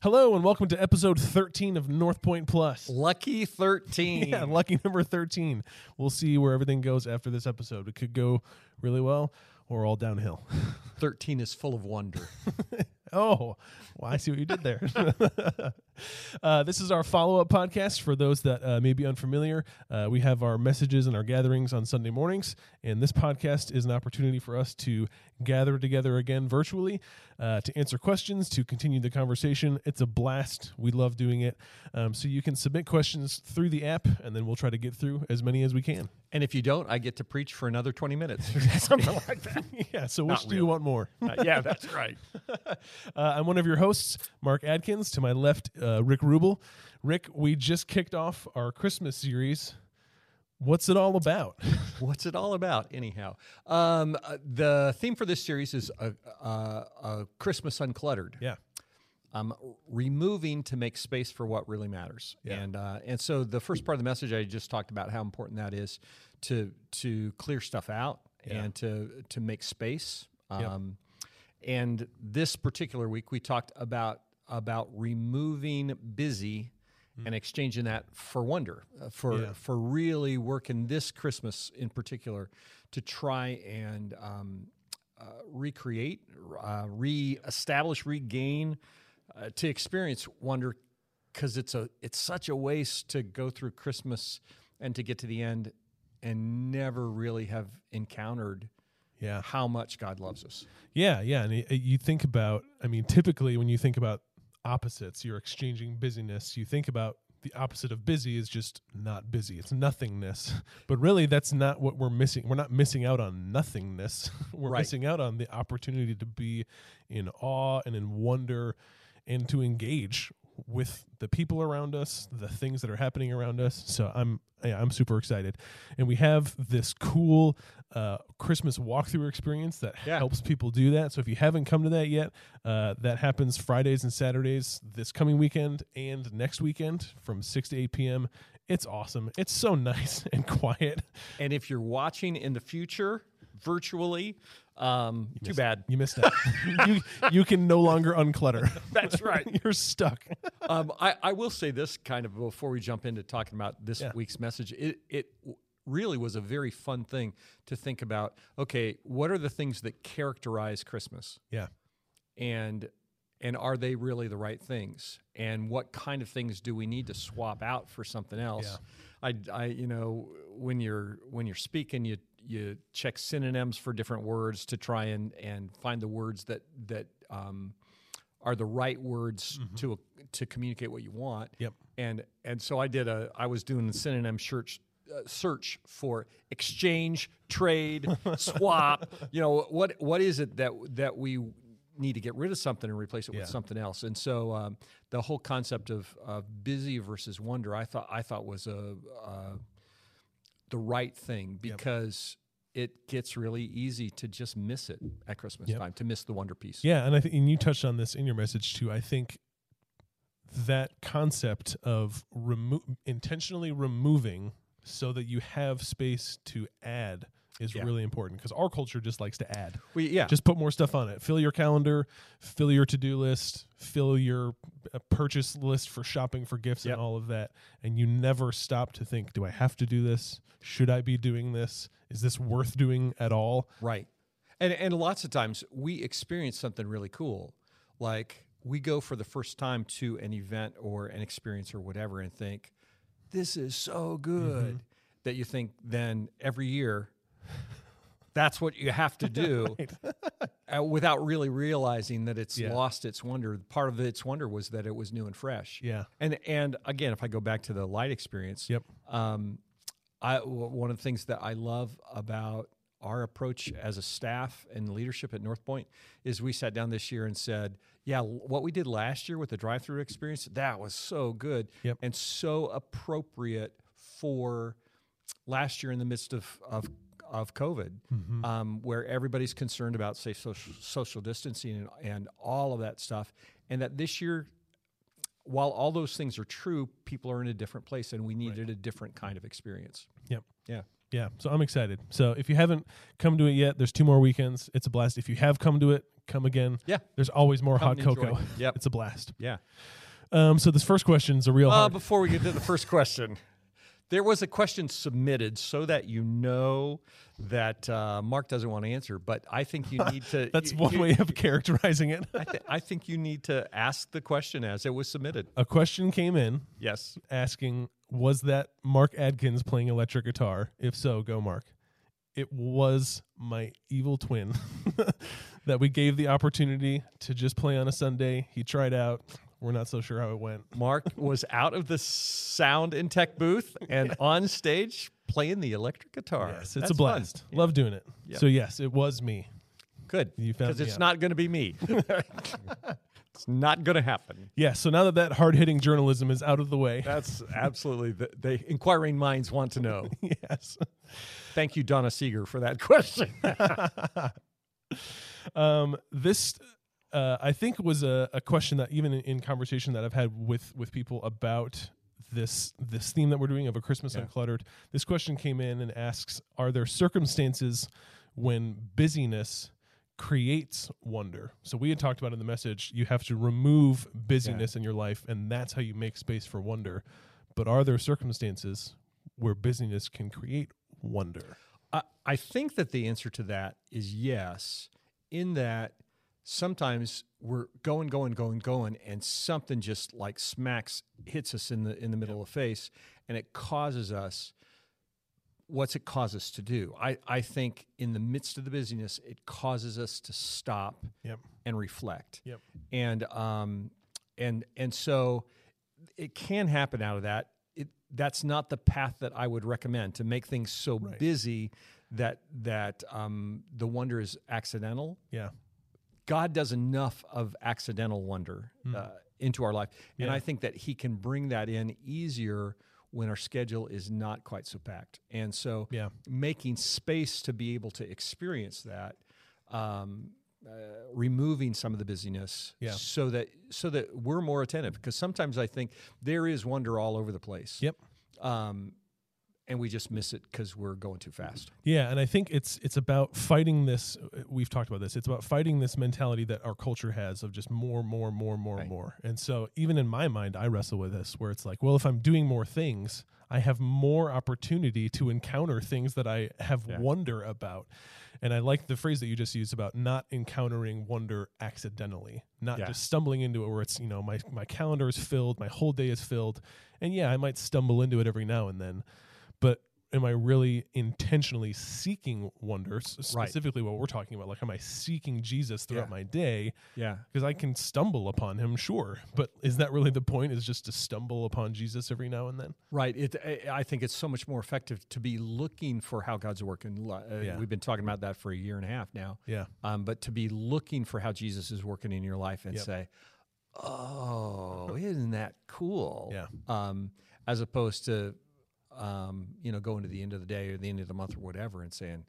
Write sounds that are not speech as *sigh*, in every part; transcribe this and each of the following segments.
Hello and welcome to episode 13 of North Point Plus. Lucky 13. *laughs* Yeah, lucky number 13. We'll see where everything goes after this episode. It could go really well or all downhill. *laughs* 13 is full of wonder. *laughs* Oh, well, I see what you did there. Uh, this is our follow up podcast for those that uh, may be unfamiliar. Uh, we have our messages and our gatherings on Sunday mornings, and this podcast is an opportunity for us to gather together again virtually uh, to answer questions, to continue the conversation. It's a blast. We love doing it. Um, so you can submit questions through the app, and then we'll try to get through as many as we can. And if you don't, I get to preach for another 20 minutes. *laughs* Something like that. *laughs* yeah, so which do you want more? Uh, yeah, that's right. *laughs* Uh, I'm one of your hosts, Mark Adkins. To my left, uh, Rick Rubel. Rick, we just kicked off our Christmas series. What's it all about? *laughs* What's it all about, anyhow? Um, uh, the theme for this series is a, a, a Christmas uncluttered. yeah. um, removing to make space for what really matters. Yeah. And uh, and so the first part of the message I just talked about how important that is to to clear stuff out Yeah. and to to make space. Yep. Um, And this particular week we talked about about removing busy. And exchanging that for wonder, uh, for Mm. Yeah. for really working this Christmas in particular to try and um, uh, recreate, uh, re-establish, regain, uh, to experience wonder, because it's a it's such a waste to go through Christmas and to get to the end and never really have encountered Yeah. how much God loves us. Yeah. Yeah. And you think about, I mean, typically when you think about opposites, you're exchanging busyness. You think about the opposite of busy is just not busy. It's nothingness. *laughs* But really, that's not what we're missing. We're not missing out on nothingness. *laughs* we're Right. missing out on the opportunity to be in awe and in wonder and to engage with the people around us, the things that are happening around us. So I'm yeah, I'm super excited, and we have this cool uh, Christmas walkthrough experience that Yeah. helps people do that. So if you haven't come to that yet, uh, that happens Fridays and Saturdays this coming weekend and next weekend from six to eight p.m. It's awesome. It's so *laughs* nice and quiet. And if you're watching in the future virtually, um, too bad. You missed out. *laughs* you you can no longer unclutter. *laughs* That's right. *laughs* You're stuck. um, I, I will say this kind of before we jump into talking about this Yeah. week's message. It it really was a very fun thing to think about. Okay, what are the things that characterize Christmas, Yeah. and and are they really the right things? And what kind of things do we need to swap out for something else? I, I you know when you're when you're speaking you you check synonyms for different words to try and and find the words that that um, are the right words to to communicate what you want. Yep. And and so I did a I was doing the synonym search uh, search for exchange, trade, *laughs* swap. You know what what is it that that we need to get rid of something and replace it Yeah. with something else. And so um, the whole concept of uh, busy versus wonder, I thought I thought was a uh, the right thing because it gets really easy to just miss it at Christmas Yep. time, to miss the wonder piece. Yeah, and I think and you touched on this in your message too. I think that concept of remo- intentionally removing so that you have space to add is Yeah. really important because our culture just likes to add. We, yeah. Just put more stuff on it. Fill your calendar, fill your to-do list, fill your uh, purchase list for shopping for gifts Yep. and all of that. And you never stop to think, do I have to do this? Should I be doing this? Is this worth doing at all? Right. And and lots of times we experience something really cool. Like we go for the first time to an event or an experience or whatever and think, this is so good that you think then every year that's what you have to do *laughs* uh, without really realizing that it's Yeah. lost its wonder. Part of its wonder was that it was new and fresh. Yeah. And and again, if I go back to the light experience, Yep. um, I w- one of the things that I love about our approach as a staff and leadership at North Point is we sat down this year and said, "Yeah, what we did last year with the drive-through experience that was so good Yep. and so appropriate for last year in the midst of of of COVID, Mm-hmm. um, where everybody's concerned about safe social, social distancing and, and all of that stuff, and that this year while all those things are true, people are in a different place, and we needed a different kind of experience. Yep. Yeah. Yeah, so I'm excited. So if you haven't come to it yet, there's two more weekends. It's a blast. If you have come to it, come again. Yeah. There's always more Come hot cocoa. Yep. *laughs* It's a blast. Yeah. Um, so this first question is a real Uh, hard. before we get to the first question, there was a question submitted so that you know that uh, Mark doesn't want to answer, but I think you need to. *laughs* That's you- one you- way of characterizing it. I, th- I think you need to ask the question as it was submitted. a question came in Yes. asking, "Was that Mark Adkins playing electric guitar? If so, go Mark." It was my evil twin *laughs* that we gave the opportunity to just play on a Sunday. He tried out. We're not so sure how it went. Mark *laughs* was out of the sound and tech booth and on stage playing the electric guitar. Yes, it's That's a fun. blast. Love doing it. Yep. So yes, it was me. Good. You found Because it's out. not going to be me. *laughs* it's not going to happen. Yeah. So now that that hard hitting journalism is out of the way, That's *laughs* absolutely the, the inquiring minds want to know. yes. Thank you, Donna Seeger, for that question. Um, this, uh, I think, it was a, a question that even in, in conversation that I've had with with people about this this theme that we're doing of a Christmas Yeah. uncluttered. This question came in and asks: Are there circumstances when busyness creates wonder? So we had talked about in the message, you have to remove busyness in your life, and that's how you make space for wonder. But are there circumstances where busyness can create wonder? I, I think that the answer to that is yes, in that sometimes we're going, going, going, going, and something just like smacks hits us in the in the middle of the face, and it causes us. What's it cause us to do? I, I think in the midst of the busyness, it causes us to stop Yep. and reflect. Yep. And um and and so it can happen out of that. It that's not the path that I would recommend to make things so Right. busy that that um the wonder is accidental. Yeah. God does enough of accidental wonder uh, into our life, and Hmm. I think that He can bring that in easier when our schedule is not quite so packed. And so, Yeah. making space to be able to experience that, um, uh, removing some of the busyness, Yeah. so that so that we're more attentive. Because sometimes I think there is wonder all over the place. Yep. Um, and we just miss it because we're going too fast. Yeah, and I think it's it's about fighting this. We've talked about this. It's about fighting this mentality that our culture has of just more, more, more, more, Right. more. And so, even in my mind, I wrestle with this, where it's like, well, if I'm doing more things, I have more opportunity to encounter things that I have Yeah. wonder about. And I like the phrase that you just used about not encountering wonder accidentally, not Yeah. just stumbling into it where it's, you know, my, my calendar is filled, my whole day is filled. And yeah, I might stumble into it every now and then but am I really intentionally seeking wonder? S- Right. Specifically, what we're talking about, like, am I seeking Jesus throughout Yeah. my day? Yeah. Because I can stumble upon him, sure, but is that really the point? Is just to stumble upon Jesus every now and then? Right. It, I- I think it's so much more effective to be looking for how God's working. Uh, Yeah. We've been talking about that for a year and a half now. Yeah, Um, but to be looking for how Jesus is working in your life and Yep. say, "Oh, isn't that cool?" Yeah. Um, as opposed to, um, you know, going to the end of the day or the end of the month or whatever and saying,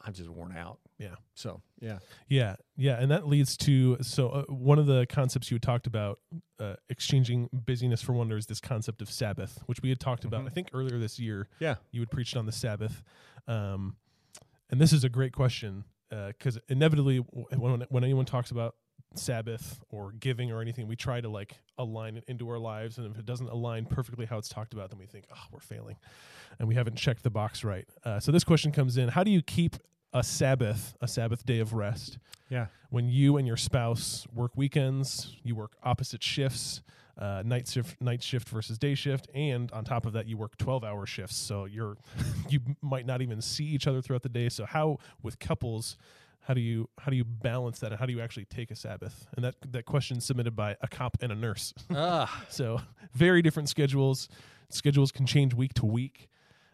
"I'm just worn out." yeah. So yeah, Yeah, yeah, and that leads to so uh, one of the concepts you talked about uh, exchanging busyness for wonder is this concept of Sabbath, which we had talked about. I think earlier this year. yeah, you had preached on the Sabbath, um, and this is a great question uh, because inevitably, when when anyone talks about Sabbath or giving or anything, we try to like align it into our lives, and if it doesn't align perfectly how it's talked about, then we think, oh, we're failing, and we haven't checked the box right. Uh, so this question comes in: How do you keep a Sabbath, a Sabbath day of rest, yeah, when you and your spouse work weekends, you work opposite shifts, uh, night shift, night shift versus day shift, and on top of that, you work twelve hour shifts. So you're *laughs* you might not even see each other throughout the day. So how with couples, how do you how do you balance that, and how do you actually take a Sabbath? And that that question submitted by a cop and a nurse. *laughs* ah, so very different schedules. Schedules can change week to week.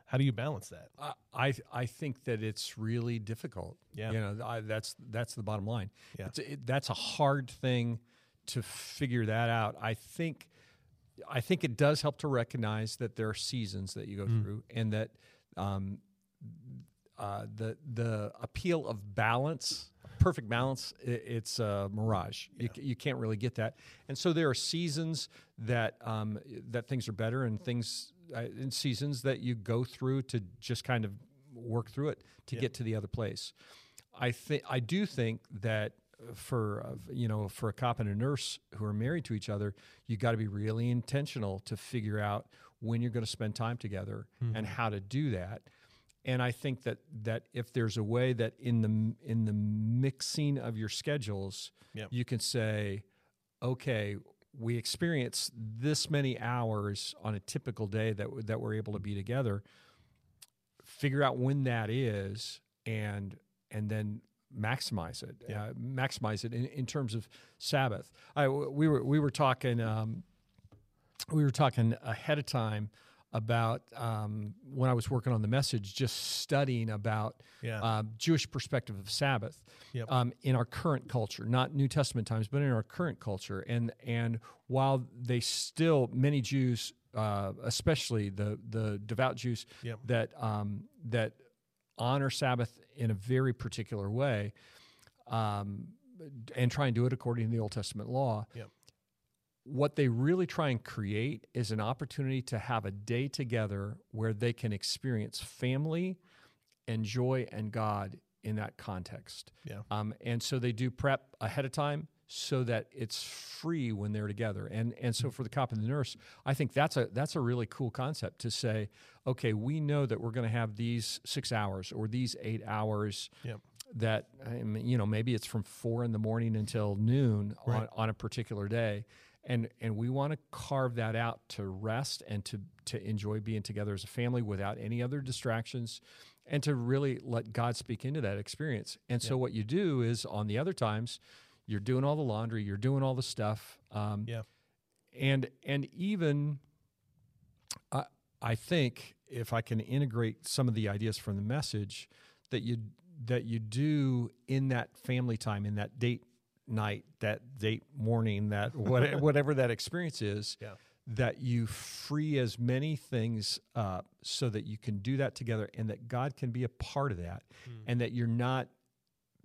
How do you balance that? I- I I think that it's really difficult. Yeah. you know, I, that's that's the bottom line. Yeah. It, that's a hard thing to figure that out. I think I think it does help to recognize that there are seasons that you go Mm. through, and that um, uh, the the appeal of balance perfect balance, i it's a mirage. You, you can't really get that. And so there are seasons that um, that things are better, and things uh, in seasons that you go through to just kind of work through it to get to the other place. I think I do think that for uh, you know for a cop and a nurse who are married to each other, you got to be really intentional to figure out when you're going to spend time together and how to do that. And I think that that if there's a way that in the in the mixing of your schedules, Yep. you can say, okay, we experience this many hours on a typical day that that we're able to be together. Figure out when that is, and and then maximize it. Uh, maximize it in, in terms of Sabbath. I we were we were talking um, we were talking ahead of time about um, when I was working on the message, just studying about Yeah. uh, Jewish perspective of Sabbath Yep. um, in our current culture, not New Testament times, but in our current culture. And and while they still many Jews, uh, especially the the devout Jews Yep. that um, that honor Sabbath in a very particular way, um, and try and do it according to the Old Testament law. Yep. What they really try and create is an opportunity to have a day together where they can experience family and joy and God in that context. Yeah. Um, and so they do prep ahead of time so that it's free when they're together. And and so for the cop and the nurse, I think that's a that's a really cool concept to say, okay, we know that we're going to have these six hours or these eight hours Yep. that I mean, you know maybe it's from four in the morning until noon on, on a particular day and and we want to carve that out to rest and to to enjoy being together as a family without any other distractions and to really let God speak into that experience and so what you do is on the other times you're doing all the laundry you're doing all the stuff um, Yeah. and and even I I think if I can integrate some of the ideas from the message that you that you do in that family time in that date night that date morning that *laughs* what, whatever that experience is Yeah. that you free as many things up so that you can do that together and that God can be a part of that and that you're not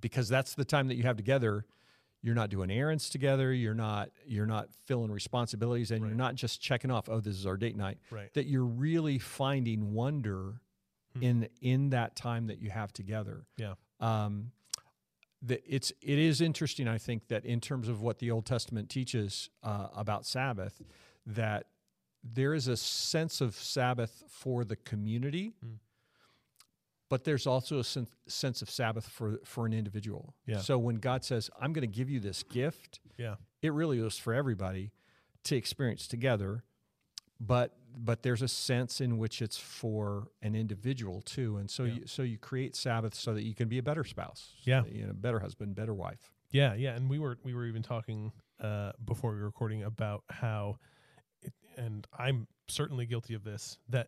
because that's the time that you have together you're not doing errands together you're not you're not filling responsibilities and Right. you're not just checking off oh this is our date night Right. that you're really finding wonder Hmm. in in that time that you have together Yeah. um, that it's it is interesting. I think that in terms of what the Old Testament teaches uh, about Sabbath, that there is a sense of Sabbath for the community, Hmm. but there's also a sen- sense of Sabbath for for an individual. Yeah. So when God says, "I'm going to give you this gift," Yeah. it really is for everybody to experience together but but there's a sense in which it's for an individual too and so Yeah. you so you create sabbath so that you can be a better spouse Yeah. you know better husband better wife Yeah, yeah, and we were we were even talking uh, before we were recording about how, it, and I'm certainly guilty of this. That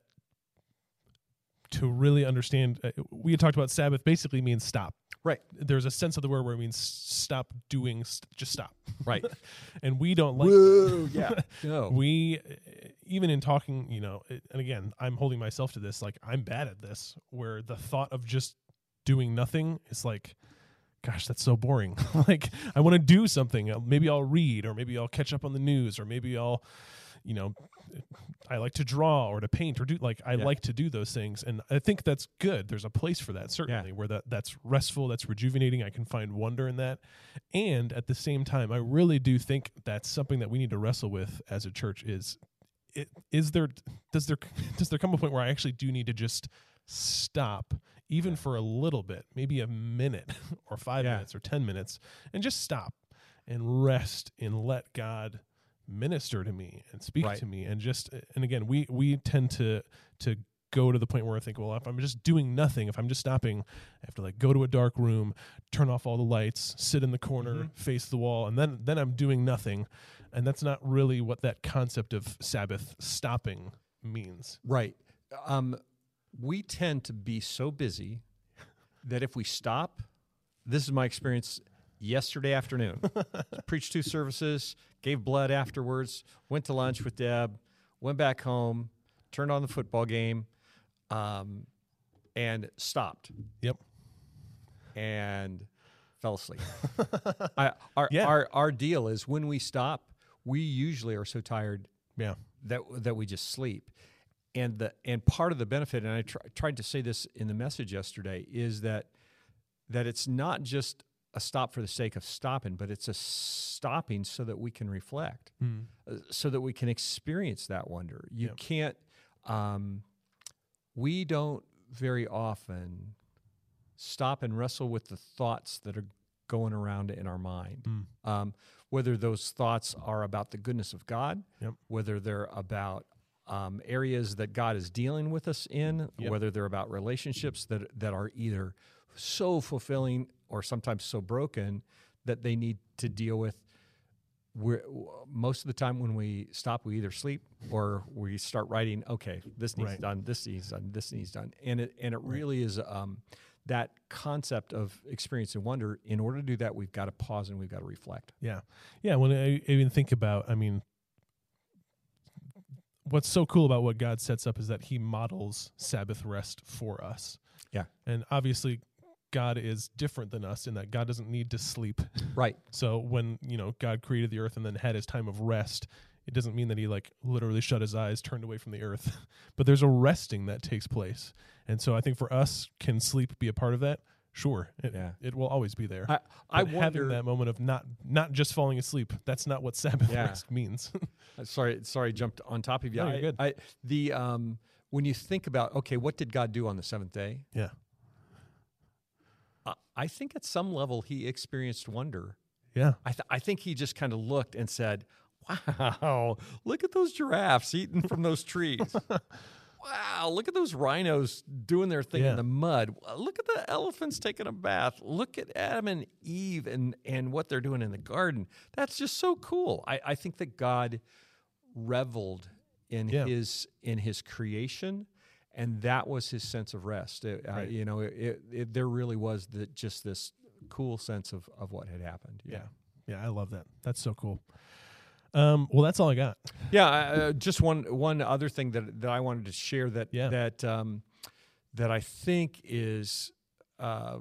to really understand, uh, we had talked about Sabbath basically means stop. Right There's a sense of the word where it means stop doing, st- just stop. *laughs* right And we don't like. Whoa, yeah *laughs* no We even in talking, you know, it- and again, I'm holding myself to this. Like I'm bad at this, where the thought of just doing nothing is like gosh that's so boring *laughs* like i want to do something maybe i'll read or maybe i'll catch up on the news or maybe i'll you know i like to draw or to paint or do like i Yeah. like to do those things. And i think that's good. There's a place for that certainly where that that's restful that's rejuvenating. I can find wonder in that. And at the same time i really do think that's something that we need to wrestle with as a church is it, is there does there *laughs* does there come a point where i actually do need to just stop even for a little bit maybe a minute *laughs* or five Yeah. minutes or ten minutes and just stop and rest and let god minister to me and speak Right. to me and just and again we we tend to to go to the point where I think, well, if I'm just doing nothing, if I'm just stopping, I have to like go to a dark room, turn off all the lights, sit in the corner, Mm-hmm. face the wall, and then then I'm doing nothing. And that's not really what that concept of Sabbath stopping means. right um, we tend to be so busy that if we stop this is my experience yesterday afternoon *laughs* preached two services gave blood afterwards went to lunch with deb went back home turned on the football game um, and stopped Yep. and fell asleep. *laughs* I, our, Yeah. our our deal is when we stop, we usually are so tired Yeah. that that we just sleep. And the and part of the benefit, and I try, tried to say this in the message yesterday, is that that it's not just a stop for the sake of stopping, but it's a stopping so that we can reflect, Mm. uh, so that we can experience that wonder. You Yep. can't. Um, we don't very often stop and wrestle with the thoughts that are going around in our mind. Mm. Um, whether those thoughts are about the goodness of God, Yep. whether they're about um, areas that God is dealing with us in, Yep. whether they're about relationships that that are either so fulfilling or sometimes so broken that they need to deal with. We're, most of the time when we stop, we either sleep or we start writing. Okay, this needs Right. done. This needs done. This needs done. And it and it really is um, that concept of experience and wonder. In order to do that, we've got to pause and we've got to reflect. Yeah. Yeah. When I even think about, I mean, what's so cool about what God sets up is that he models Sabbath rest for us. Yeah. And obviously, God is different than us in that God doesn't need to sleep. Right. So when, you know, God created the earth and then had his time of rest, it doesn't mean that he like literally shut his eyes, turned away from the earth. *laughs* but there's a resting that takes place. And so I think for us, can sleep be a part of that? Sure. It, Yeah. it will always be there. I I wonder. having that moment of not not just falling asleep. That's not what *laughs* Sabbath Yeah. rest means. *laughs* Uh, sorry, sorry, jumped on top of you. No, I, good. I, the um, when you think about okay, what did God do on the seventh day? yeah. I, I think at some level he experienced wonder. Yeah. I, th- I think he just kind of looked and said, "Wow, look at those giraffes eating from those trees." *laughs* Wow, look at those rhinos doing their thing Yeah. in the mud. Look at the elephants taking a bath. Look at Adam and Eve and, and what they're doing in the garden. That's just so cool. I, I think that God reveled in Yeah. his in his creation, and that was his sense of rest. It- uh, Right. you know, it, it, there really was the, just this cool sense of, of what had happened. Yeah. Yeah. I love that. That's so cool. Um, well, that's all I got. Yeah, uh, just one one other thing that that I wanted to share that Yeah. that um, that I think is uh,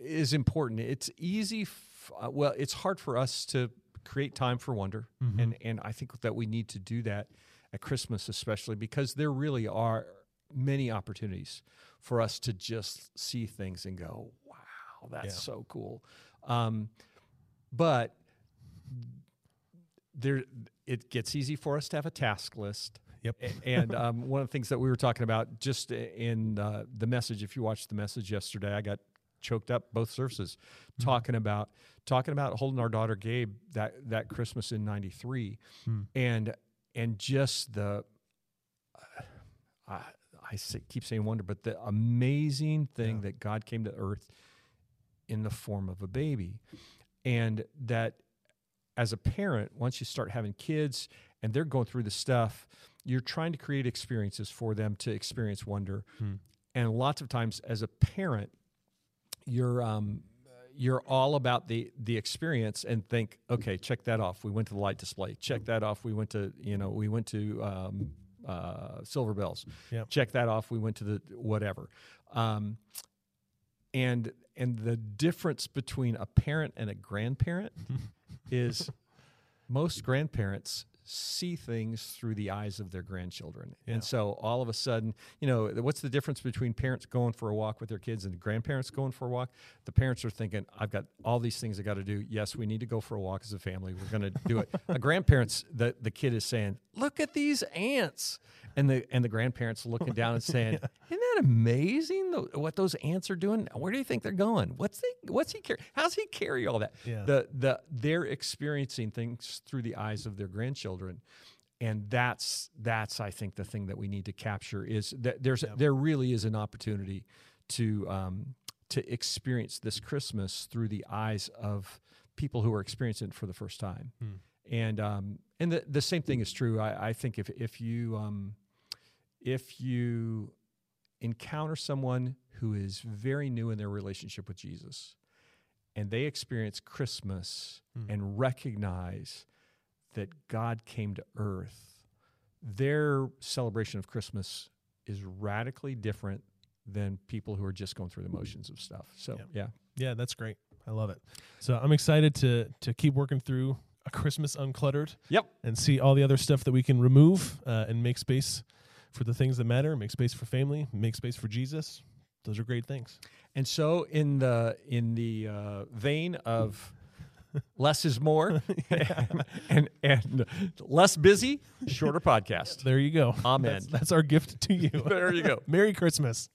is important. It's easy. F- uh, well, it's hard for us to create time for wonder, Mm-hmm. and and I think that we need to do that at Christmas, especially because there really are many opportunities for us to just see things and go, "Wow, that's Yeah. so cool." Um, but there it gets easy for us to have a task list. Yep. And um, one of the things that we were talking about just in uh, the message, if you watched the message yesterday, I got choked up both services talking about talking about holding our daughter Gabe that that Christmas in '93, Hmm. and and just the I, I say, keep saying wonder, but the amazing thing Yeah. that God came to earth in the form of a baby, and that as a parent, once you start having kids and they're going through the stuff, you're trying to create experiences for them to experience wonder. Hmm. And lots of times, as a parent, you're um, you're all about the the experience and think, okay, check that off. We went to the light display. Check that off. We went to you know we went to um, uh, Silver Bells. Yep. Check that off. We went to the whatever. Um, and and the difference between a parent and a grandparent *laughs* is most grandparents see things through the eyes of their grandchildren. Yeah. And so all of a sudden, you know, what's the difference between parents going for a walk with their kids and grandparents going for a walk? The parents are thinking, I've got all these things I got to do. Yes, we need to go for a walk as a family. We're going to do it. *laughs* a grandparents, the, the kid is saying, look at these ants. And the and the grandparents looking down and saying, *laughs* "Isn't that amazing? tho- What those ants are doing? Where do you think they're going? What's they? What's he carry? How's he carry all that? Yeah. The the they're experiencing things through the eyes of their grandchildren, and that's that's I think the thing that we need to capture is that there's there really is an opportunity to um, to experience this Christmas through the eyes of people who are experiencing it for the first time. And um, and the, the same thing is true. I, I think if if you um, if you encounter someone who is very new in their relationship with Jesus and they experience Christmas and recognize that God came to earth, their celebration of Christmas is radically different than people who are just going through the motions of stuff. So, Yep. yeah. Yeah, that's great. I love it. So I'm excited to to keep working through a Christmas uncluttered. Yep. And see all the other stuff that we can remove uh, and make space for the things that matter. Make space for family. Make space for Jesus. Those are great things. And so, in the in the uh, vein of less is more, *laughs* *laughs* and and less busy, shorter podcast. There you go. Amen. That's, that's our gift to you. *laughs* there you go. Merry Christmas.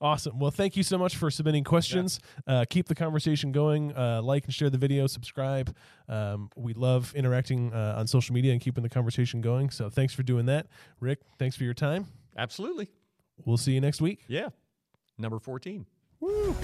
Awesome. Well, thank you so much for submitting questions. Yeah. Uh, keep the conversation going. Uh, like and share the video. Subscribe. Um, we love interacting uh, on social media and keeping the conversation going. So thanks for doing that, Rick. Thanks for your time. Absolutely. We'll see you next week. Yeah. Number fourteen. Woo.